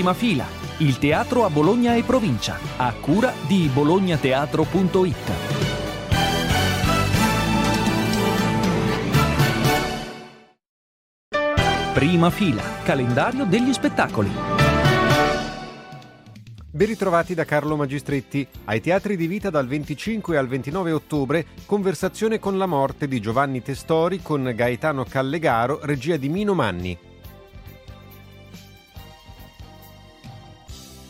Prima fila, il teatro a Bologna e provincia, a cura di bolognateatro.it. Prima fila, calendario degli spettacoli. Ben ritrovati da Carlo Magistretti. Ai Teatri di Vita dal 25 al 29 ottobre, conversazione con la morte di Giovanni Testori con Gaetano Callegaro, regia di Mino Manni.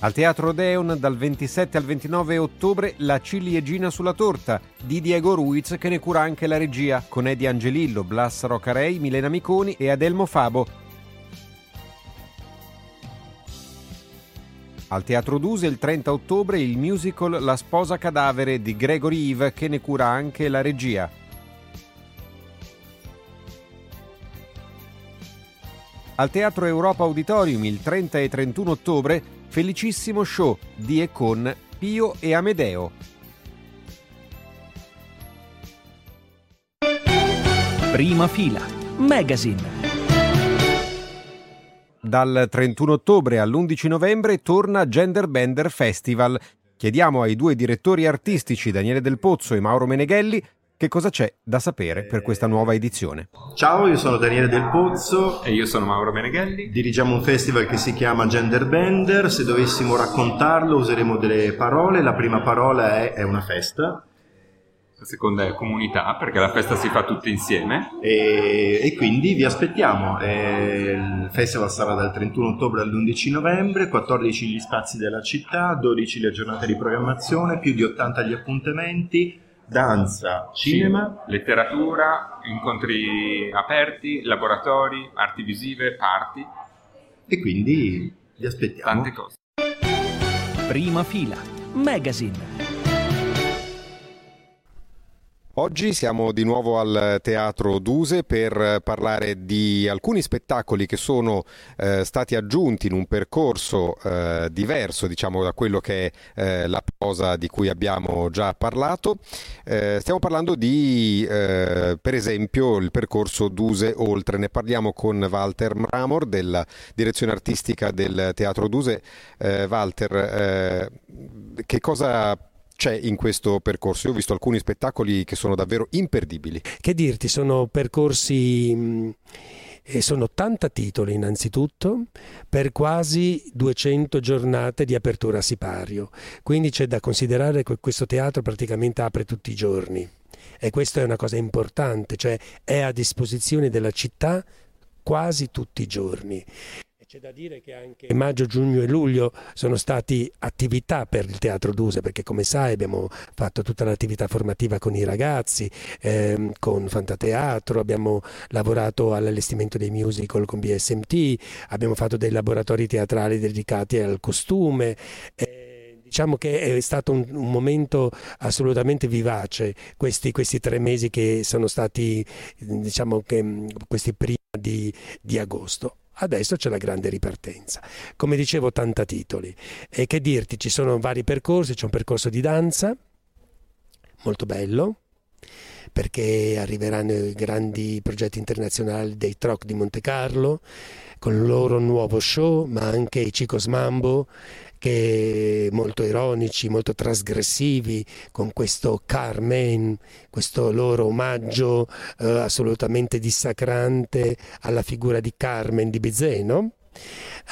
Al Teatro Odeon dal 27 al 29 ottobre La ciliegina sulla torta di Diego Ruiz che ne cura anche la regia con Edi Angelillo, Blas Rocarei, Milena Miconi e Adelmo Fabo. Al Teatro Duse il 30 ottobre il musical La sposa cadavere di Gregory Eve che ne cura anche la regia. Al Teatro Europa Auditorium il 30 e 31 ottobre Felicissimo Show di e con Pio e Amedeo. Prima fila, Magazine. Dal 31 ottobre all'11 novembre torna Gender Bender Festival. Chiediamo ai due direttori artistici Daniele Del Pozzo e Mauro Meneghelli che cosa c'è da sapere per questa nuova edizione. Ciao, io sono Daniele Del Pozzo. E io sono Mauro Meneghelli. Dirigiamo un festival che si chiama Gender Bender. Se dovessimo raccontarlo useremo delle parole. La prima parola è, è una festa. La seconda è comunità, perché la festa si fa tutti insieme. E, e quindi vi aspettiamo. E il festival sarà dal 31 ottobre all'11 novembre, 14 gli spazi della città, 12 le giornate di programmazione, più di 80 gli appuntamenti danza, cinema, letteratura, incontri aperti, laboratori, arti visive, party. E quindi vi aspettiamo. Tante cose. Prima fila, Magazine. Oggi siamo di nuovo al Teatro Duse per parlare di alcuni spettacoli che sono eh, stati aggiunti in un percorso eh, diverso diciamo, da quello che è eh, la prosa di cui abbiamo già parlato. Eh, stiamo parlando di eh, per esempio il percorso Duse Oltre, ne parliamo con Walter Mramor della direzione artistica del Teatro Duse. Eh, Walter, che cosa c'è in questo percorso? Io ho visto alcuni spettacoli che sono davvero imperdibili. Che dirti, sono percorsi... Mh, e sono 80 titoli innanzitutto per quasi 200 giornate di apertura a sipario. Quindi c'è da considerare che questo teatro praticamente apre tutti i giorni e questa è una cosa importante, cioè è a disposizione della città quasi tutti i giorni. C'è da dire che anche maggio, giugno e luglio sono stati attività per il Teatro Duse, perché come sai abbiamo fatto tutta l'attività formativa con i ragazzi, ehm, con Fantateatro, abbiamo lavorato all'allestimento dei musical con BSMT, abbiamo fatto dei laboratori teatrali dedicati al costume. Eh, diciamo che è stato un, un momento assolutamente vivace questi, questi, tre mesi che sono stati, diciamo che questi primi di, di agosto. Adesso c'è la grande ripartenza. Come dicevo, 80 titoli. E che dirti, ci sono vari percorsi, c'è un percorso di danza, molto bello, perché arriveranno i grandi progetti internazionali dei Troc di Monte Carlo, con il loro nuovo show, ma anche i Chicos Mambo che molto ironici, molto trasgressivi, con questo Carmen, questo loro omaggio eh, assolutamente dissacrante alla figura di Carmen di Bizet, no?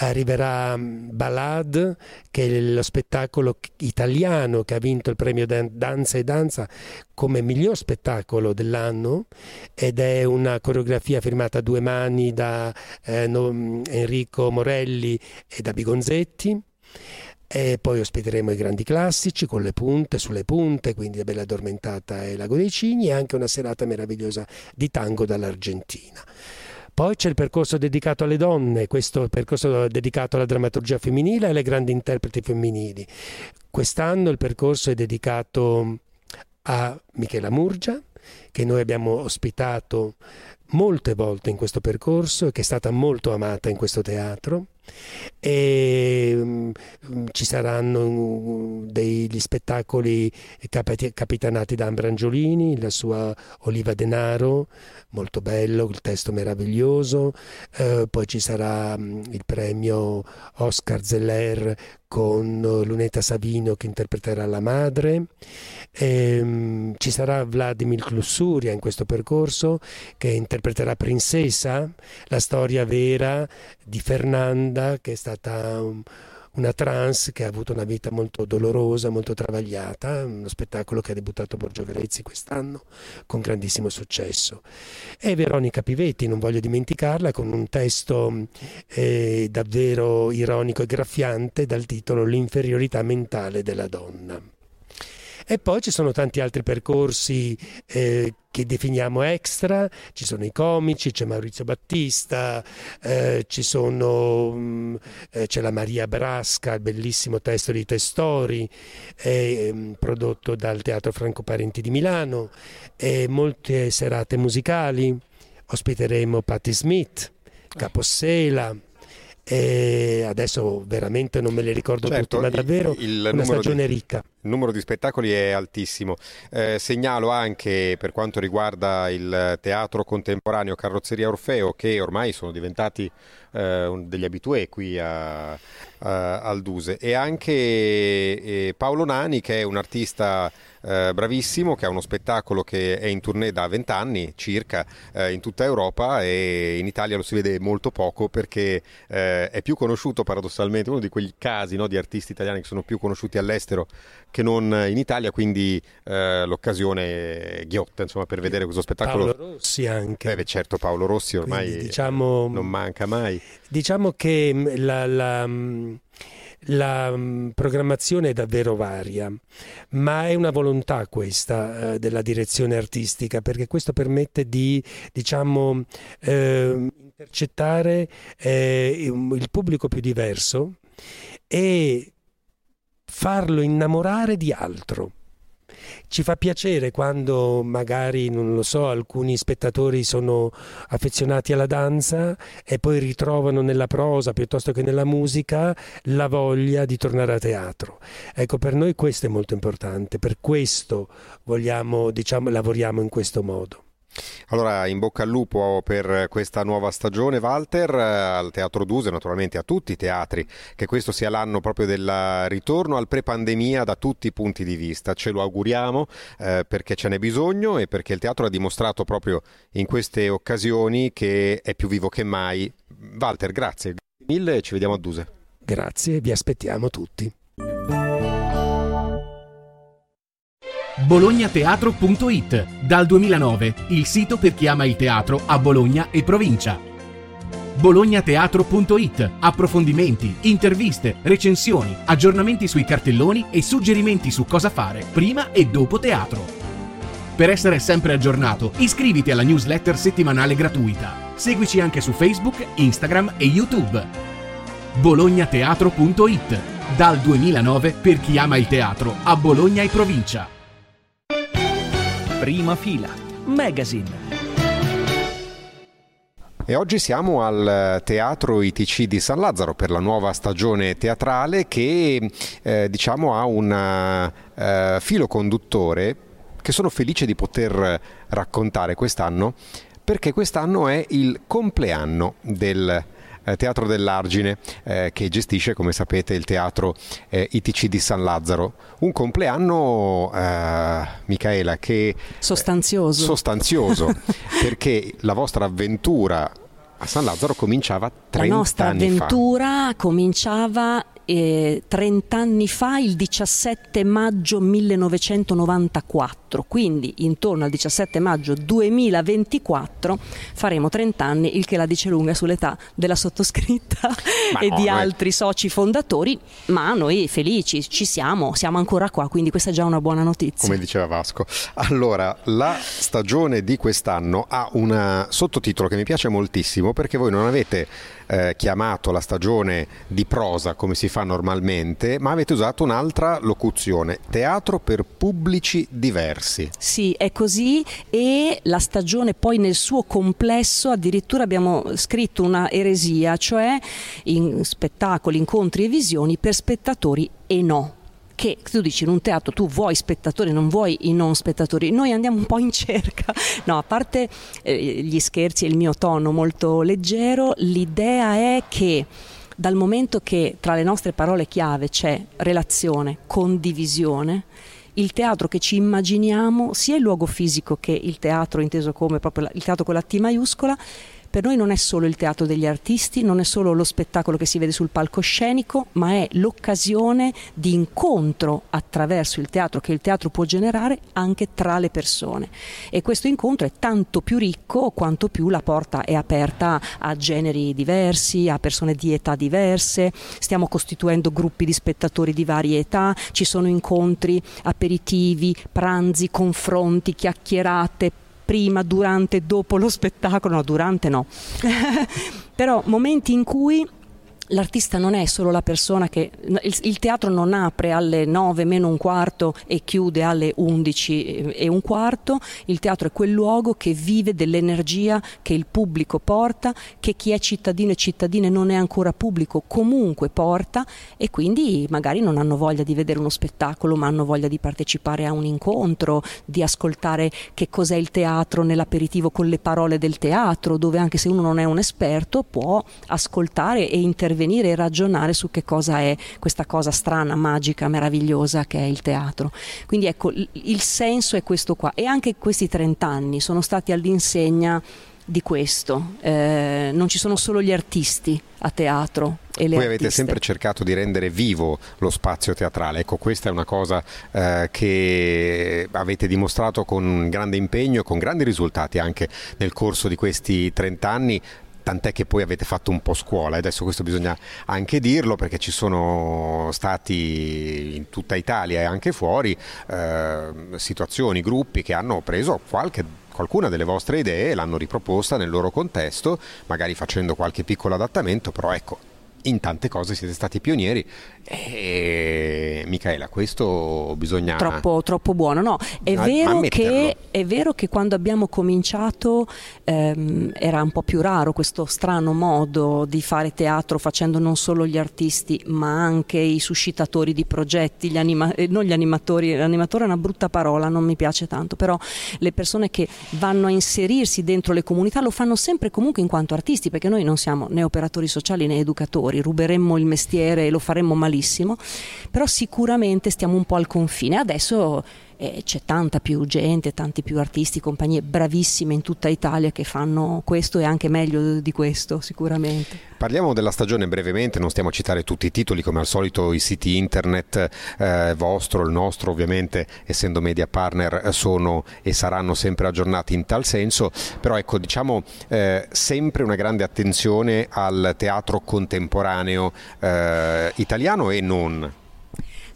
Arriverà mm, Ballad, che è lo spettacolo italiano che ha vinto il premio Danza e Danza come miglior spettacolo dell'anno ed è una coreografia firmata a due mani da eh, Enrico Morelli e da Bigonzetti e poi ospiteremo i grandi classici con le punte sulle punte, quindi La Bella Addormentata e Lago dei Cigni e anche una serata meravigliosa di tango dall'Argentina. Poi c'è il percorso dedicato alle donne, questo percorso dedicato alla drammaturgia femminile e alle grandi interpreti femminili. Quest'anno il percorso è dedicato a Michela Murgia, che noi abbiamo ospitato molte volte in questo percorso e che è stata molto amata in questo teatro e um, ci saranno mm, degli spettacoli capitanati da Ambrangiolini, la sua Oliva Denaro, molto bello, il testo meraviglioso, eh, poi ci sarà il premio Oscar Zeller con Lunetta Savino che interpreterà la madre, e, um, ci sarà Vladimir Clussuria in questo percorso che interpreterà Princesa, la storia vera di Fernanda che è stata un, una trans che ha avuto una vita molto dolorosa, molto travagliata, uno spettacolo che ha debuttato Borgio Grezzi quest'anno con grandissimo successo. E Veronica Pivetti, non voglio dimenticarla, con un testo eh, davvero ironico e graffiante dal titolo L'inferiorità mentale della donna. E poi ci sono tanti altri percorsi eh, che definiamo extra, ci sono i comici, c'è Maurizio Battista, eh, sono, mh, mm, eh, c'è la Maria Brasca, il bellissimo testo di Testori, eh, prodotto dal Teatro Franco Parenti di Milano, e molte serate musicali, ospiteremo Patti Smith, Capossela, e adesso veramente non me le ricordo certo, tutte, ma davvero il, una stagione di, ricca. Il numero di spettacoli è altissimo. Eh, segnalo anche per quanto riguarda il teatro contemporaneo Carrozzeria Orfeo che ormai sono diventati eh, degli abitué qui a, a, al Duse e anche eh, Paolo Nani che è un artista eh, bravissimo che ha uno spettacolo che è in tournée da vent'anni circa eh, in tutta Europa e in Italia lo si vede molto poco perché eh, è più conosciuto paradossalmente, uno di quegli casi no, di artisti italiani che sono più conosciuti all'estero che non in Italia, quindi eh, l'occasione ghiotta insomma, per vedere questo spettacolo. Paolo Rossi anche. Eh, beh, certo, Paolo Rossi ormai quindi, diciamo, non manca mai. Diciamo che mm, la, la mm, la mm, programmazione è davvero varia, ma è una volontà questa eh, della direzione artistica perché questo permette di diciamo, eh, intercettare eh, il pubblico più diverso e farlo innamorare di altro. Ci fa piacere quando magari, non lo so, alcuni spettatori sono affezionati alla danza e poi ritrovano nella prosa piuttosto che nella musica la voglia di tornare a teatro. Ecco, per noi questo è molto importante, per questo vogliamo, diciamo, lavoriamo in questo modo. Allora, in bocca al lupo per questa nuova stagione, Walter, al Teatro Duse, naturalmente a tutti i teatri, che questo sia l'anno proprio del ritorno al pre-pandemia da tutti i punti di vista. Ce lo auguriamo eh, perché ce n'è bisogno e perché il teatro ha dimostrato proprio in queste occasioni che è più vivo che mai. Walter, grazie mille e ci vediamo a Duse. Grazie, vi aspettiamo tutti. bolognateatro.it. Dal 2009 il sito per chi ama il teatro a Bologna e provincia. bolognateatro.it. Approfondimenti, interviste, recensioni, aggiornamenti sui cartelloni e suggerimenti su cosa fare prima e dopo teatro. Per essere sempre aggiornato, iscriviti alla newsletter settimanale gratuita. Seguici anche su Facebook, Instagram e YouTube. bolognateatro.it. Dal 2009 per chi ama il teatro a Bologna e provincia. Prima fila. Magazine. E oggi siamo al Teatro ITC di San Lazzaro per la nuova stagione teatrale che eh, diciamo ha un eh, filo conduttore che sono felice di poter raccontare quest'anno perché quest'anno è il compleanno del teatro eh, teatro dell'Argine eh, che gestisce come sapete il teatro eh, ITC di San Lazzaro. Un compleanno, Michaela, che... Sostanzioso. sostanzioso perché la vostra avventura a San Lazzaro cominciava 30 anni fa. La nostra avventura cominciava eh, 30 anni fa, il 17 maggio 1994, quindi intorno al 17 maggio 2024 faremo 30 anni, il che la dice lunga sull'età della sottoscritta ma e no, di altri soci fondatori, ma noi felici ci siamo, siamo ancora qua, quindi questa è già una buona notizia. Come diceva Vasco. Allora, la stagione di quest'anno ha un sottotitolo che mi piace moltissimo perché voi non avete eh, chiamato la stagione di prosa come si fa normalmente, ma avete usato un'altra locuzione, teatro per pubblici diversi. Sì, è così e la stagione poi nel suo complesso addirittura abbiamo scritto una eresia, cioè in spettacoli, incontri e visioni per spettatori e no che tu dici in un teatro tu vuoi spettatori, non vuoi i non spettatori, noi andiamo un po' in cerca, no, a parte eh, gli scherzi e il mio tono molto leggero, l'idea è che dal momento che tra le nostre parole chiave c'è relazione, condivisione, il teatro che ci immaginiamo, sia il luogo fisico che il teatro inteso come proprio il teatro con la T maiuscola, per noi non è solo il teatro degli artisti, non è solo lo spettacolo che si vede sul palcoscenico, ma è l'occasione di incontro attraverso il teatro che il teatro può generare anche tra le persone. E questo incontro è tanto più ricco quanto più la porta è aperta a generi diversi, a persone di età diverse, stiamo costituendo gruppi di spettatori di varie età, ci sono incontri, aperitivi, pranzi, confronti, chiacchierate, prima, durante, dopo lo spettacolo, no, durante no, però momenti in cui l'artista non è solo la persona che il, teatro non apre alle 9 meno un quarto e chiude alle 11 e un quarto, il teatro è quel luogo che vive dell'energia che il pubblico porta, che chi è cittadino e cittadine non è ancora pubblico comunque porta e quindi magari non hanno voglia di vedere uno spettacolo ma hanno voglia di partecipare a un incontro, di ascoltare che cos'è il teatro nell'aperitivo con le parole del teatro, dove anche se uno non è un esperto può ascoltare e intervenire intervenire e ragionare su che cosa è questa cosa strana, magica, meravigliosa che è il teatro. Quindi ecco, il senso è questo qua e anche questi 30 anni sono stati all'insegna di questo. Eh, non ci sono solo gli artisti a teatro. E le Voi avete artiste. sempre cercato di rendere vivo lo spazio teatrale, ecco questa è una cosa eh, che avete dimostrato con grande impegno, con grandi risultati anche nel corso di questi 30 anni, tant'è che poi avete fatto un po' scuola e adesso questo bisogna anche dirlo perché ci sono stati in tutta Italia e anche fuori eh, situazioni, gruppi che hanno preso qualche qualcuna delle vostre idee l'hanno riproposta nel loro contesto, magari facendo qualche piccolo adattamento, però ecco, in tante cose siete stati pionieri. E Michaela questo bisogna troppo, troppo buono no. È, vero che, è vero che quando abbiamo cominciato ehm, era un po' più raro questo strano modo di fare teatro facendo non solo gli artisti ma anche i suscitatori di progetti. Gli anima- eh, non gli animatori l'animatore è una brutta parola non mi piace tanto però le persone che vanno a inserirsi dentro le comunità lo fanno sempre comunque in quanto artisti perché noi non siamo né operatori sociali né educatori genitori, ruberemmo il mestiere e lo faremmo malissimo, però sicuramente stiamo un po' al confine. Adesso eh, c'è tanta più gente, tanti più artisti, compagnie bravissime in tutta Italia che fanno questo e anche meglio di questo sicuramente. Parliamo della stagione brevemente, non stiamo a citare tutti i titoli, come al solito i siti internet eh, vostro, il nostro ovviamente essendo media partner sono e saranno sempre aggiornati in tal senso, però ecco diciamo eh, sempre una grande attenzione al teatro contemporaneo eh, italiano e non.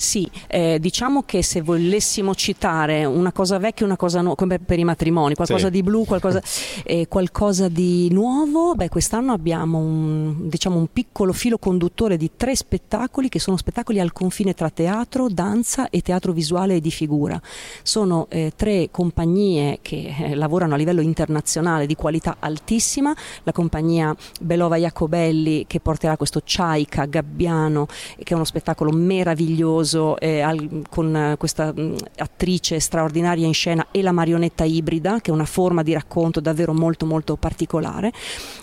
Sì, eh, diciamo che se volessimo citare una cosa vecchia e una cosa nuova, come per i matrimoni, qualcosa sì. di blu, qualcosa, eh, qualcosa, di nuovo, beh, quest'anno abbiamo un, diciamo, un piccolo filo conduttore di tre spettacoli che sono spettacoli al confine tra teatro, danza e teatro visuale e di figura. Sono eh, tre compagnie che eh, lavorano a livello internazionale di qualità altissima, la compagnia Belova Jacobelli che porterà questo Ciaica Gabbiano, che è uno spettacolo meraviglioso uso eh, al, con questa mh, attrice straordinaria in scena e la marionetta ibrida, che è una forma di racconto davvero molto molto particolare.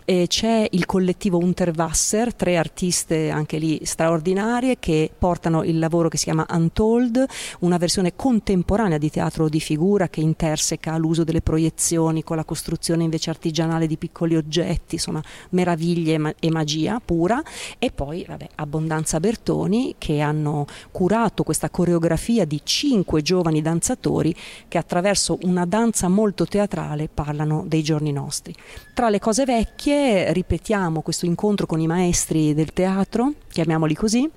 E c'è il collettivo Unterwasser, tre artiste anche lì straordinarie che portano il lavoro che si chiama Untold, una versione contemporanea di teatro di figura che interseca l'uso delle proiezioni con la costruzione invece artigianale di piccoli oggetti, insomma meraviglie e magia pura e poi vabbè, Abbondanza Bertoni che hanno curato curato questa coreografia di cinque giovani danzatori che attraverso una danza molto teatrale parlano dei giorni nostri. Tra le cose vecchie ripetiamo questo incontro con i maestri del teatro, chiamiamoli così,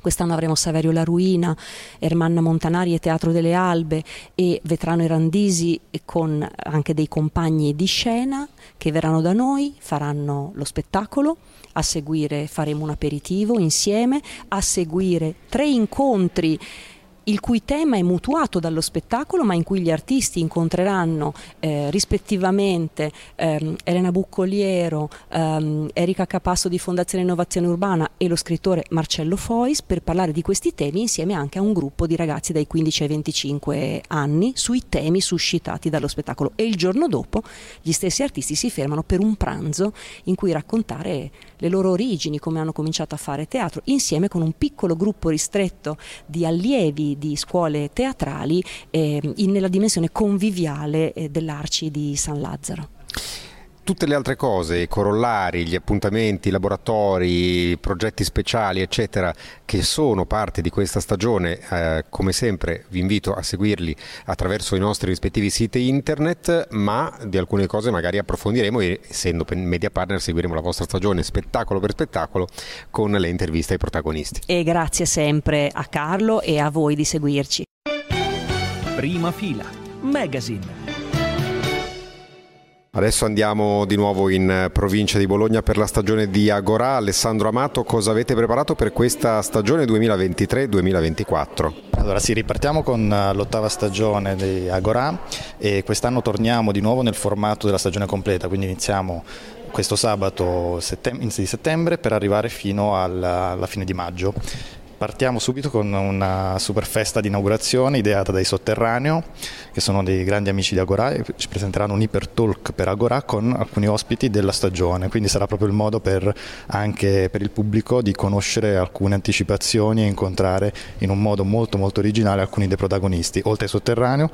Quest'anno avremo Saverio La Ruina, Ermanna Montanari e Teatro delle Albe e Vetrano Irandisi con anche dei compagni di scena che verranno da noi, faranno lo spettacolo, a seguire faremo un aperitivo insieme, a seguire tre incontri il cui tema è mutuato dallo spettacolo, ma in cui gli artisti incontreranno eh, rispettivamente ehm, Elena Buccoliero, ehm, Erika Capasso di Fondazione Innovazione Urbana e lo scrittore Marcello Fois per parlare di questi temi insieme anche a un gruppo di ragazzi dai 15 ai 25 anni sui temi suscitati dallo spettacolo. E il giorno dopo gli stessi artisti si fermano per un pranzo in cui raccontare le loro origini, come hanno cominciato a fare teatro, insieme con un piccolo gruppo ristretto di allievi di scuole teatrali eh, in, nella dimensione conviviale eh, dell'Arci di San Lazzaro tutte le altre cose, i corollari, gli appuntamenti, i laboratori, i progetti speciali, eccetera, che sono parte di questa stagione, eh, come sempre vi invito a seguirli attraverso i nostri rispettivi siti internet, ma di alcune cose magari approfondiremo e essendo media partner seguiremo la vostra stagione spettacolo per spettacolo con le interviste ai protagonisti. E grazie sempre a Carlo e a voi di seguirci. Prima fila, magazine. Adesso andiamo di nuovo in provincia di Bologna per la stagione di Agorà. Alessandro Amato, cosa avete preparato per questa stagione 2023-2024? Allora sì, ripartiamo con eh, l'ottava stagione di Agorà e quest'anno torniamo di nuovo nel formato della stagione completa, quindi iniziamo questo sabato inizio di settembre per arrivare fino alla, alla fine di maggio. Partiamo subito con una super festa di inaugurazione ideata dai Sotterraneo, che sono dei grandi amici di Agora e ci presenteranno un Hyper Talk per Agora con alcuni ospiti della stagione, quindi sarà proprio il modo per, anche per il pubblico di conoscere alcune anticipazioni e incontrare in un modo molto molto originale alcuni dei protagonisti. Oltre ai Sotterraneo,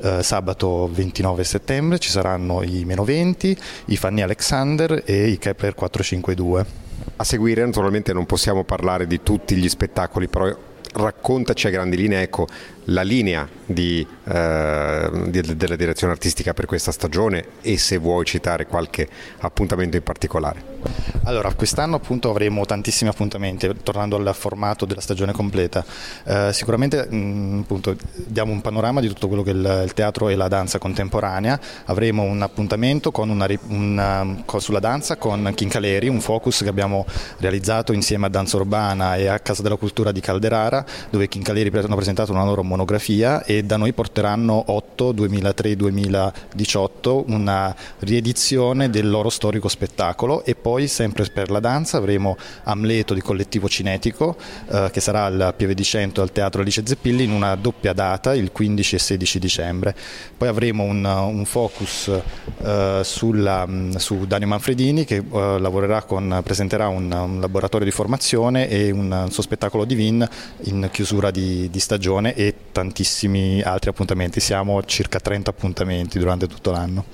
eh, sabato 29 settembre ci saranno i Meno 20, i Fanny Alexander e i Kepler 452. A seguire naturalmente non possiamo parlare di tutti gli spettacoli, però raccontaci a grandi linee ecco, la linea di, eh, di, della direzione artistica per questa stagione e se vuoi citare qualche appuntamento in particolare. Allora, quest'anno appunto avremo tantissimi appuntamenti, tornando al formato della stagione completa. Eh, sicuramente mh, mm, appunto, diamo un panorama di tutto quello che è il, il, teatro e la danza contemporanea. Avremo un appuntamento con una, una, con, sulla danza con Chincaleri, un focus che abbiamo realizzato insieme a Danza Urbana e a Casa della Cultura di Calderara, dove Chincaleri hanno presentato una loro monografia e da noi porteranno 8 2003-2018 una riedizione del loro storico spettacolo e poi sempre per la danza avremo Amleto di Collettivo Cinetico eh, che sarà al Pieve di Cento al Teatro Alice Zeppilli in una doppia data il 15 e 16 dicembre. Poi avremo un, un focus eh, sulla, su Danio Manfredini che eh, lavorerà con, presenterà un, un, laboratorio di formazione e un, un suo spettacolo di Vin in chiusura di, di stagione e tantissimi altri appuntamenti, siamo a circa 30 appuntamenti durante tutto l'anno.